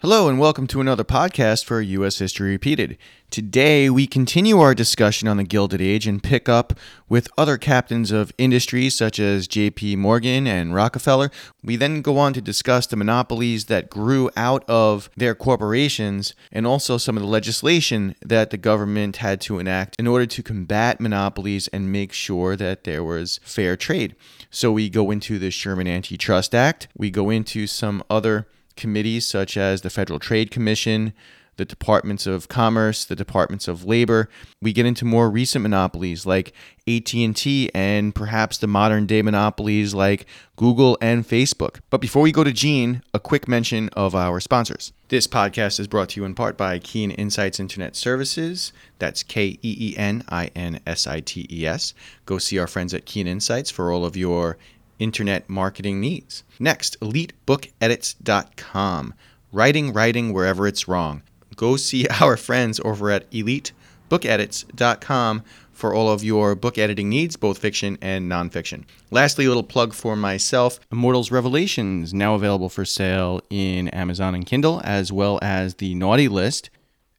Hello, and welcome to another podcast for U.S. History Repeated. Today, we continue our discussion on the Gilded Age and pick up with other captains of industry such as J.P. Morgan and Rockefeller. We then go on to discuss the monopolies that grew out of their corporations and also some of the legislation that the government had to enact in order to combat monopolies and make sure that there was fair trade. So, we go into the Sherman Antitrust Act, we go into some other committees such as the Federal Trade Commission, the Departments of Commerce, the Departments of Labor. We get into more recent monopolies like AT&T and perhaps the modern day monopolies like Google and Facebook. But before we go to Gene, a quick mention of our sponsors. This podcast is brought to you in part by Keen Insites Internet Services. That's K E E N I N S I T E S. Go see our friends at Keen Insites for all of your internet marketing needs. Next, elitebookedits.com. Writing, writing wherever it's wrong. Go see our friends over at elitebookedits.com for all of your book editing needs, both fiction and nonfiction. Lastly, a little plug for myself Immortals Revelations, now available for sale in Amazon and Kindle, as well as The Naughty List,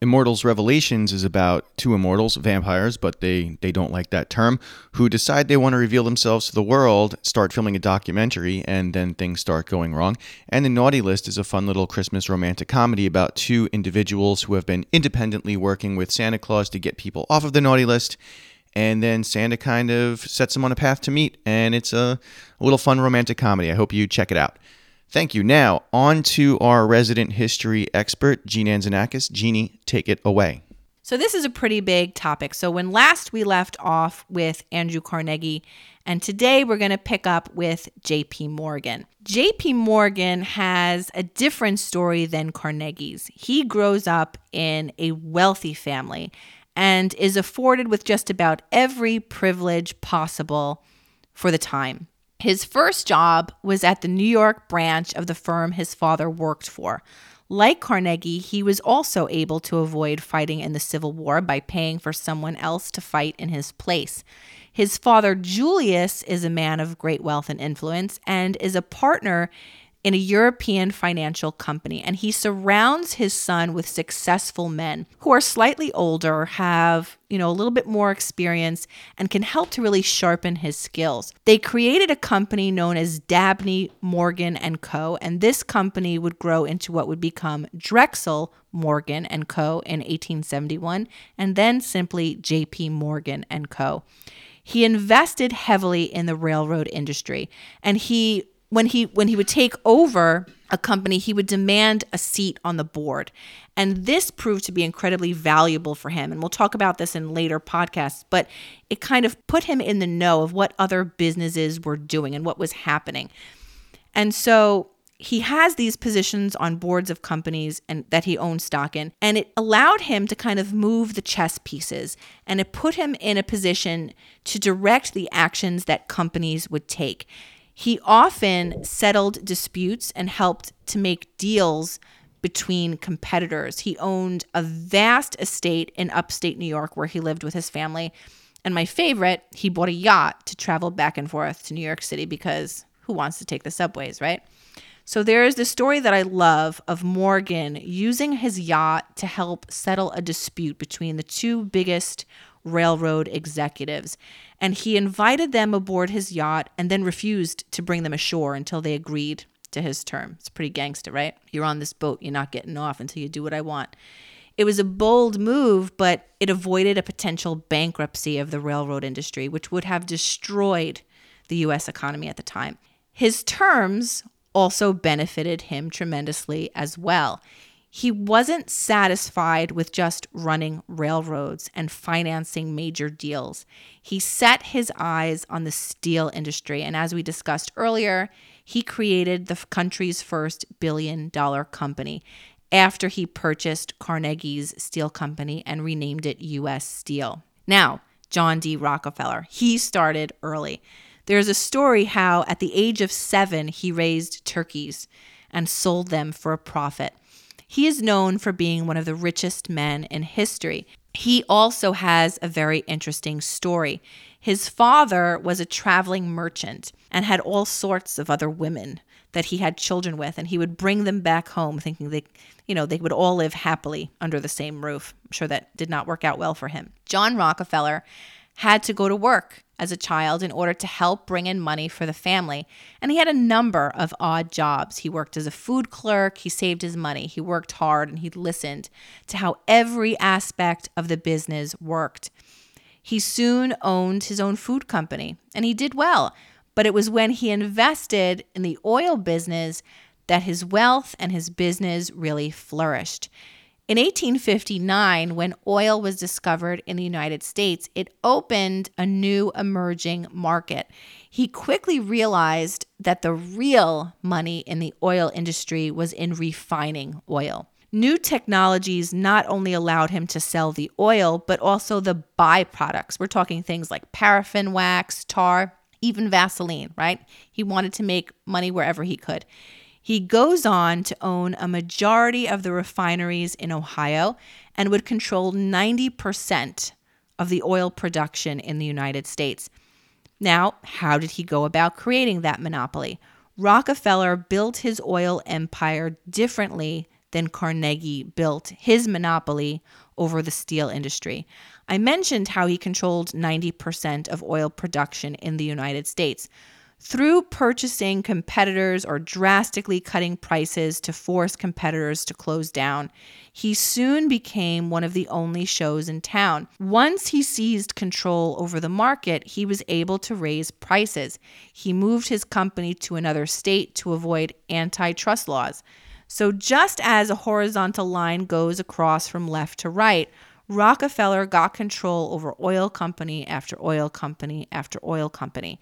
Immortals Revelations is about two immortals, vampires, but they, they don't like that term, who decide they want to reveal themselves to the world, start filming a documentary, and then things start going wrong. And The Naughty List is a fun little Christmas romantic comedy about two individuals who have been independently working with Santa Claus to get people off of the naughty list. And then Santa kind of sets them on a path to meet, and it's a, a little fun romantic comedy. I hope you check it out. Thank you. Now, on to our resident history expert, Jean Anzanakis. Jeannie, take it away. So, this is a pretty big topic. So, when last we left off with Andrew Carnegie, and today we're going to pick up with JP Morgan. JP Morgan has a different story than Carnegie's. He grows up in a wealthy family and is afforded with just about every privilege possible for the time. His first job was at the New York branch of the firm his father worked for. Like Carnegie, he was also able to avoid fighting in the Civil War by paying for someone else to fight in his place. His father, Julius, is a man of great wealth and influence and is a partner in a European financial company, and he surrounds his son with successful men who are slightly older, have, you know, a little bit more experience, and can help to really sharpen his skills. They created a company known as Dabney Morgan and Co., and this company would grow into what would become Drexel Morgan and Co. in 1871, and then simply JP Morgan and Co. He invested heavily in the railroad industry, and he when he when he would take over a company he would demand a seat on the board. And this proved to be incredibly valuable for him. And we'll talk about this in later podcasts but it kind of put him in the know of what other businesses were doing and what was happening. And so he has these positions on boards of companies and that he owns stock in and it allowed him to kind of move the chess pieces and it put him in a position to direct the actions that companies would take he often settled disputes and helped to make deals between competitors. He owned a vast estate in upstate New York where he lived with his family. And my favorite, he bought a yacht to travel back and forth to New York City because who wants to take the subways, right? So there is the story that I love of Morgan using his yacht to help settle a dispute between the two biggest railroad executives. And he invited them aboard his yacht and then refused to bring them ashore until they agreed to his term. It's pretty gangster, right? You're on this boat, you're not getting off until you do what I want. It was a bold move, but it avoided a potential bankruptcy of the railroad industry, which would have destroyed the US economy at the time. His terms also benefited him tremendously as well. He wasn't satisfied with just running railroads and financing major deals. He set his eyes on the steel industry. And as we discussed earlier, he created the country's first billion dollar company after he purchased Carnegie's steel company and renamed it US Steel. Now, John D. Rockefeller, he started early. There's a story how at the age of seven, he raised turkeys and sold them for a profit. He is known for being one of the richest men in history. He also has a very interesting story. His father was a traveling merchant and had all sorts of other women that he had children with, and he would bring them back home thinking they, you know, they would all live happily under the same roof. I'm sure that did not work out well for him. John Rockefeller had to go to work as a child in order to help bring in money for the family. And he had a number of odd jobs. He worked as a food clerk, he saved his money, he worked hard, and he listened to how every aspect of the business worked. He soon owned his own food company, and he did well. But it was when he invested in the oil business that his wealth and his business really flourished. In 1859, when oil was discovered in the United States, it opened a new emerging market. He quickly realized that the real money in the oil industry was in refining oil. New technologies not only allowed him to sell the oil, but also the byproducts. We're talking things like paraffin wax, tar, even Vaseline, right? He wanted to make money wherever he could. He goes on to own a majority of the refineries in Ohio and would control 90% of the oil production in the United States. Now, how did he go about creating that monopoly? Rockefeller built his oil empire differently than Carnegie built his monopoly over the steel industry. I mentioned how he controlled 90% of oil production in the United States through purchasing competitors or drastically cutting prices to force competitors to close down. He soon became one of the only shows in town. Once he seized control over the market, he was able to raise prices. He moved his company to another state to avoid antitrust laws. So, just as a horizontal line goes across from left to right, Rockefeller got control over oil company after oil company after oil company.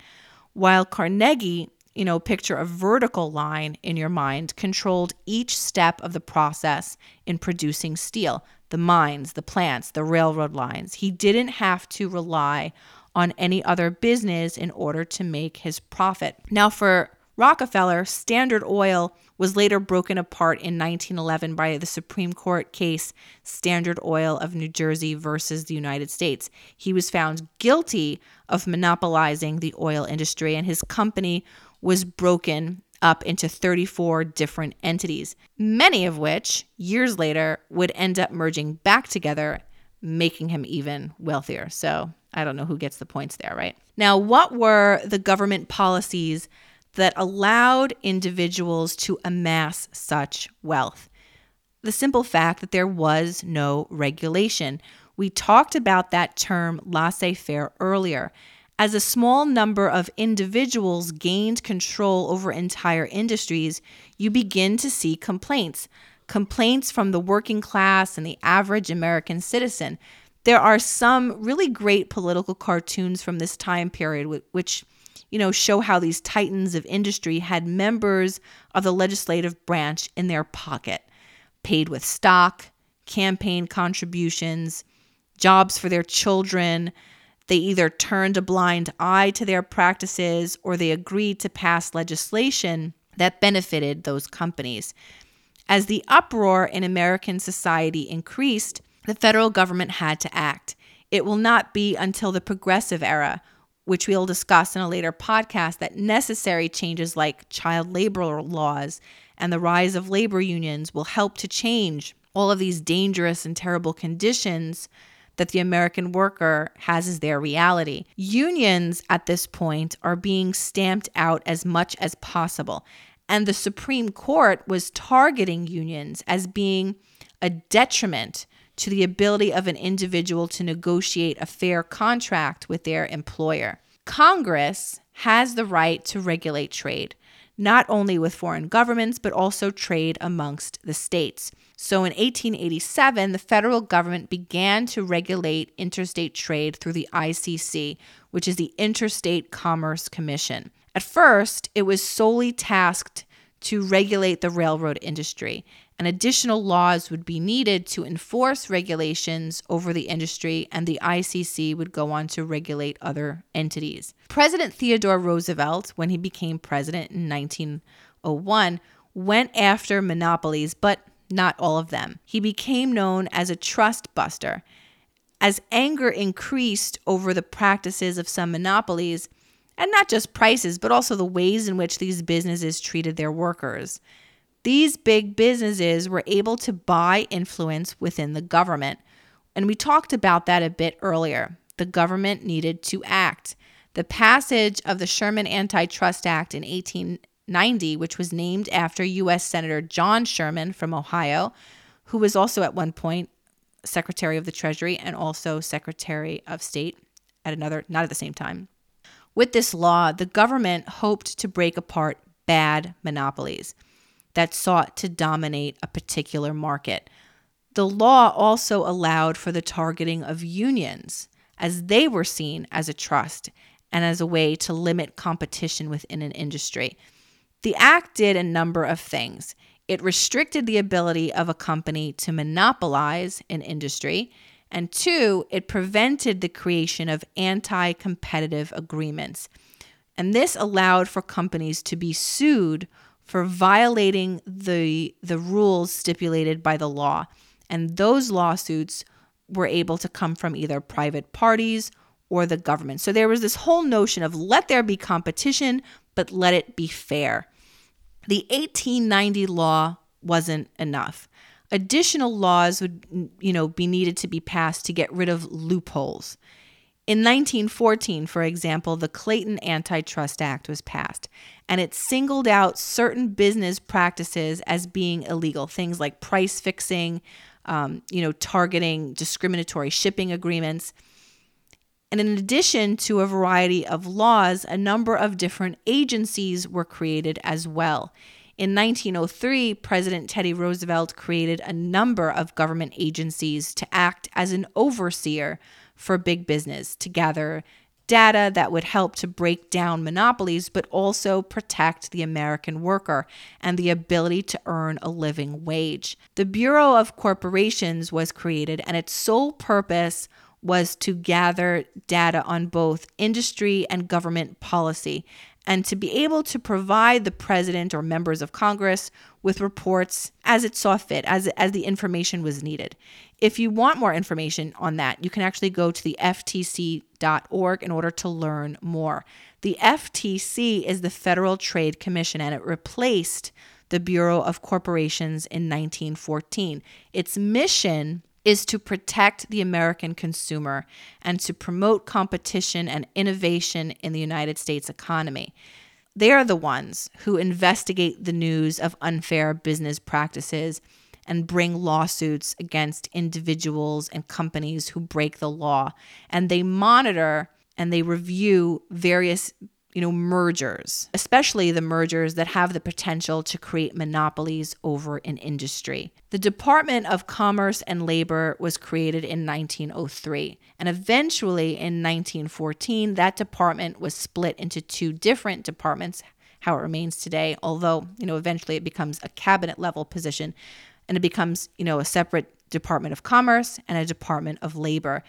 While Carnegie, you know, picture a vertical line in your mind, controlled each step of the process in producing steel the mines, the plants, the railroad lines. He didn't have to rely on any other business in order to make his profit. Now, for Rockefeller, Standard Oil was later broken apart in 1911 by the Supreme Court case Standard Oil of New Jersey versus the United States. He was found guilty of monopolizing the oil industry, and his company was broken up into 34 different entities, many of which, years later, would end up merging back together, making him even wealthier. So I don't know who gets the points there, right? Now, what were the government policies that allowed individuals to amass such wealth. The simple fact that there was no regulation. We talked about that term laissez faire earlier. As a small number of individuals gained control over entire industries, you begin to see complaints. Complaints from the working class and the average American citizen. There are some really great political cartoons from this time period, which you know, show how these titans of industry had members of the legislative branch in their pocket, paid with stock, campaign contributions, jobs for their children. They either turned a blind eye to their practices or they agreed to pass legislation that benefited those companies. As the uproar in American society increased, the federal government had to act. It will not be until the progressive era which we'll discuss in a later podcast, that necessary changes like child labor laws and the rise of labor unions will help to change all of these dangerous and terrible conditions that the American worker has as their reality. Unions at this point are being stamped out as much as possible. And the Supreme Court was targeting unions as being a detriment to the ability of an individual to negotiate a fair contract with their employer. Congress has the right to regulate trade, not only with foreign governments, but also trade amongst the states. So in 1887, the federal government began to regulate interstate trade through the ICC, which is the Interstate Commerce Commission. At first, it was solely tasked to regulate the railroad industry, and additional laws would be needed to enforce regulations over the industry, and the ICC would go on to regulate other entities. President Theodore Roosevelt, when he became president in 1901, went after monopolies, but not all of them. He became known as a trust buster. As anger increased over the practices of some monopolies, And not just prices, but also the ways in which these businesses treated their workers. These big businesses were able to buy influence within the government. And we talked about that a bit earlier. The government needed to act. The passage of the Sherman Antitrust Act in 1890, which was named after U.S. Senator John Sherman from Ohio, who was also at one point Secretary of the Treasury and also Secretary of State at another, not at the same time. With this law, the government hoped to break apart bad monopolies that sought to dominate a particular market. The law also allowed for the targeting of unions, as they were seen as a trust and as a way to limit competition within an industry. The act did a number of things. It restricted the ability of a company to monopolize an industry. And two, it prevented the creation of anti competitive agreements. And this allowed for companies to be sued for violating the, the rules stipulated by the law. And those lawsuits were able to come from either private parties or the government. So there was this whole notion of let there be competition, but let it be fair. The 1890 law wasn't enough. Additional laws would, you know, be needed to be passed to get rid of loopholes. In 1914, for example, the Clayton Antitrust Act was passed, and it singled out certain business practices as being illegal. Things like price fixing, um, you know, targeting discriminatory shipping agreements. And in addition to a variety of laws, a number of different agencies were created as well. In 1903, President Teddy Roosevelt created a number of government agencies to act as an overseer for big business to gather data that would help to break down monopolies, but also protect the American worker and the ability to earn a living wage. The Bureau of Corporations was created, and its sole purpose was to gather data on both industry and government policy and to be able to provide the president or members of Congress with reports as it saw fit, as, as the information was needed. If you want more information on that, you can actually go to the FTC.org in order to learn more. The FTC is the Federal Trade Commission and it replaced the Bureau of Corporations in 1914. Its mission is to protect the American consumer and to promote competition and innovation in the United States economy. They are the ones who investigate the news of unfair business practices and bring lawsuits against individuals and companies who break the law. And they monitor and they review various you know, mergers, especially the mergers that have the potential to create monopolies over an industry. The Department of Commerce and Labor was created in 1903, and eventually in 1914, that department was split into two different departments, how it remains today, although, you know, eventually it becomes a cabinet level position and it becomes, you know, a separate Department of Commerce and a Department of Labor.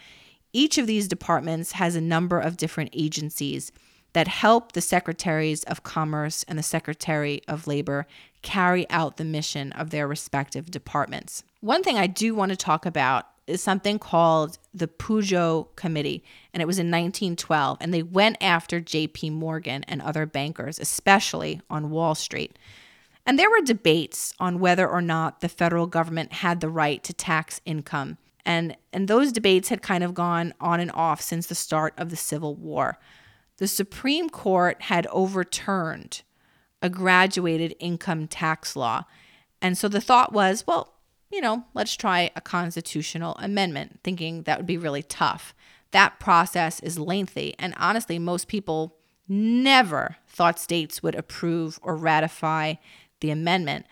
Each of these departments has a number of different agencies that help the secretaries of commerce and the secretary of labor carry out the mission of their respective departments. One thing I do want to talk about is something called the Pujo Committee, and it was in 1912, and they went after J.P. Morgan and other bankers, especially on Wall Street. And there were debates on whether or not the federal government had the right to tax income. And, and those debates had kind of gone on and off since the start of the Civil War the Supreme Court had overturned a graduated income tax law. And so the thought was, well, you know, let's try a constitutional amendment, thinking that would be really tough. That process is lengthy. And honestly, most people never thought states would approve or ratify the amendment.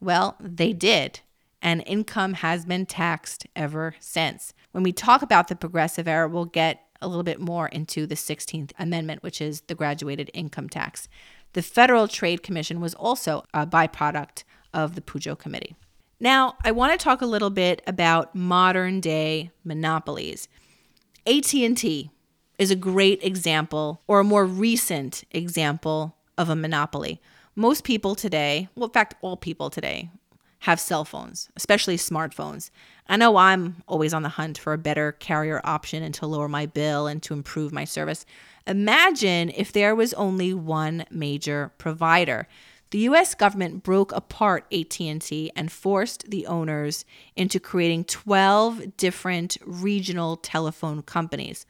Well, they did. And income has been taxed ever since. When we talk about the progressive era, we'll get a little bit more into the 16th Amendment, which is the graduated income tax. The Federal Trade Commission was also a byproduct of the Pujo Committee. Now, I want to talk a little bit about modern day monopolies. AT&T is a great example or a more recent example of a monopoly. Most people today, well in fact all people today have cell phones, especially smartphones. I know I'm always on the hunt for a better carrier option and to lower my bill and to improve my service. Imagine if there was only one major provider. The US government broke apart AT&T and forced the owners into creating 12 different regional telephone companies.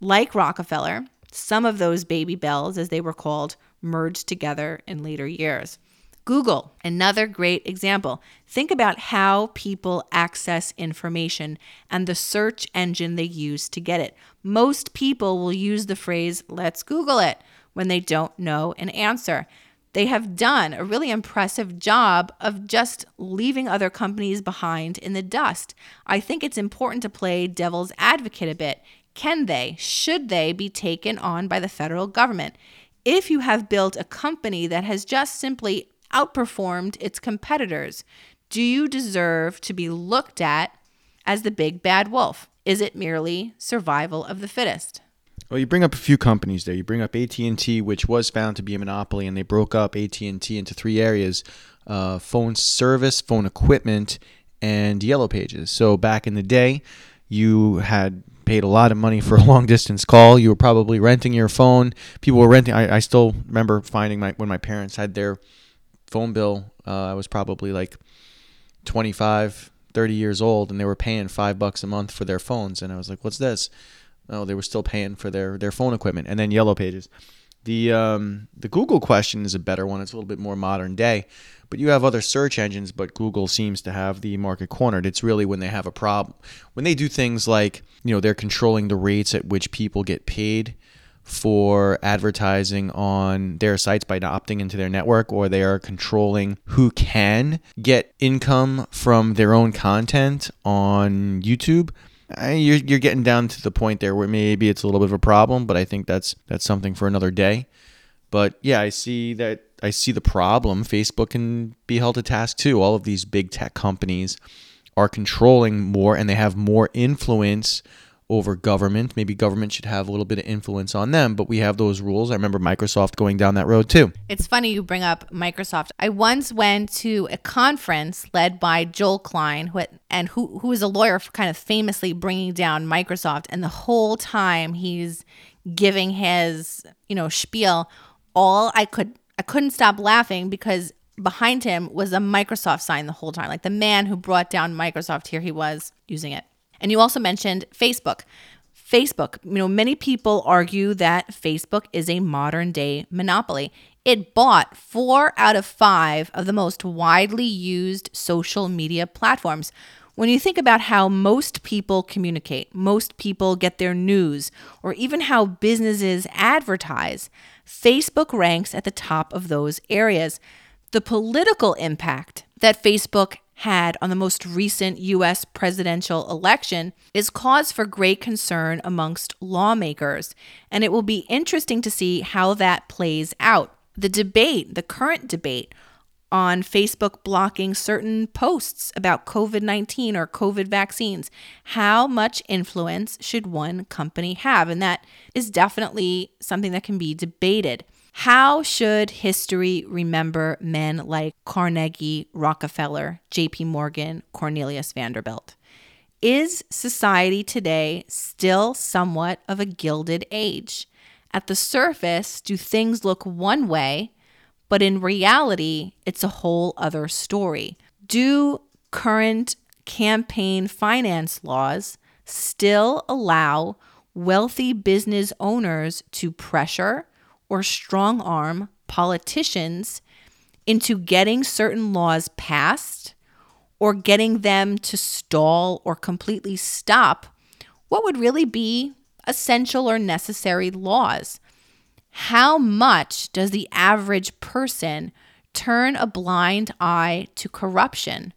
Like Rockefeller, some of those baby bells as they were called merged together in later years. Google, another great example. Think about how people access information and the search engine they use to get it. Most people will use the phrase, let's Google it, when they don't know an answer. They have done a really impressive job of just leaving other companies behind in the dust. I think it's important to play devil's advocate a bit. Can they, should they be taken on by the federal government? If you have built a company that has just simply outperformed its competitors? Do you deserve to be looked at as the big bad wolf? Is it merely survival of the fittest? Well, you bring up a few companies there. You bring up AT&T, which was found to be a monopoly, and they broke up AT&T into three areas: uh, phone service, phone equipment, and Yellow Pages. So back in the day, you had paid a lot of money for a long distance call. You were probably renting your phone. People were renting. I, I still remember finding my when my parents had their phone bill. Uh, I was probably like 25, 30 years old, and they were paying five bucks a month for their phones. And I was like, "What's this?" Oh, they were still paying for their their phone equipment. And then Yellow Pages. The um, the Google question is a better one. It's a little bit more modern day, but you have other search engines, but Google seems to have the market cornered. It's really when they have a problem, when they do things like you know they're controlling the rates at which people get paid for advertising on their sites by opting into their network, or they are controlling who can get income from their own content on YouTube. You're, you're getting down to the point there where maybe it's a little bit of a problem, but I think that's that's something for another day. But yeah, I see that I see the problem. Facebook can be held to task too. All of these big tech companies are controlling more and they have more influence over government. Maybe government should have a little bit of influence on them, but we have those rules. I remember Microsoft going down that road too. It's funny you bring up Microsoft. I once went to a conference led by Joel Klein, who and who who is a lawyer for kind of famously bringing down Microsoft, and the whole time he's giving his you know spiel, all I could I couldn't stop laughing because behind him was a Microsoft sign the whole time. Like the man who brought down Microsoft, here he was using it. And you also mentioned Facebook. Facebook, you know, many people argue that Facebook is a modern day monopoly. It bought four out of five of the most widely used social media platforms. When you think about how most people communicate, most people get their news, or even how businesses advertise, Facebook ranks at the top of those areas. The political impact that Facebook had on the most recent US presidential election is cause for great concern amongst lawmakers, and it will be interesting to see how that plays out. The debate, the current debate, on Facebook blocking certain posts about COVID 19 or COVID vaccines. How much influence should one company have? And that is definitely something that can be debated. How should history remember men like Carnegie, Rockefeller, JP Morgan, Cornelius Vanderbilt? Is society today still somewhat of a gilded age? At the surface, do things look one way, but in reality, it's a whole other story? Do current campaign finance laws still allow wealthy business owners to pressure or strong arm politicians into getting certain laws passed or getting them to stall or completely stop what would really be essential or necessary laws. How much does the average person turn a blind eye to corruption?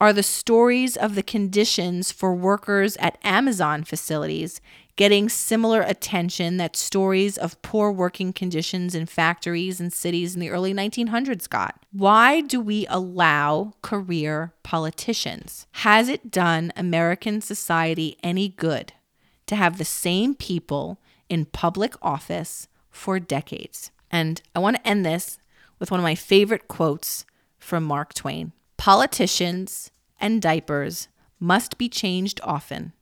Are the stories of the conditions for workers at Amazon facilities getting similar attention that stories of poor working conditions in factories and cities in the early 1900s got. Why do we allow career politicians? Has it done American society any good to have the same people in public office for decades? And I want to end this with one of my favorite quotes from Mark Twain Politicians and diapers must be changed often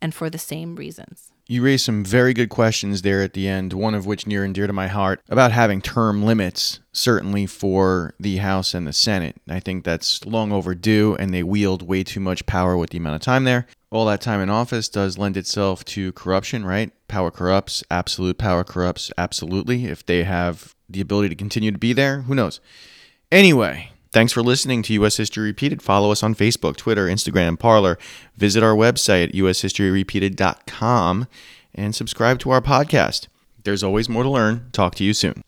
and for the same reasons. You raised some very good questions there at the end, one of which near and dear to my heart about having term limits, certainly for the House and the Senate. I think that's long overdue, and they wield way too much power with the amount of time there. All that time in office does lend itself to corruption, right? Power corrupts, absolute power corrupts, absolutely. If they have the ability to continue to be there, who knows? Anyway, Thanks for listening to U.S. History Repeated. Follow us on Facebook, Twitter, Instagram, Parler. Visit our website at ushistoryrepeated.com and subscribe to our podcast. There's always more to learn. Talk to you soon.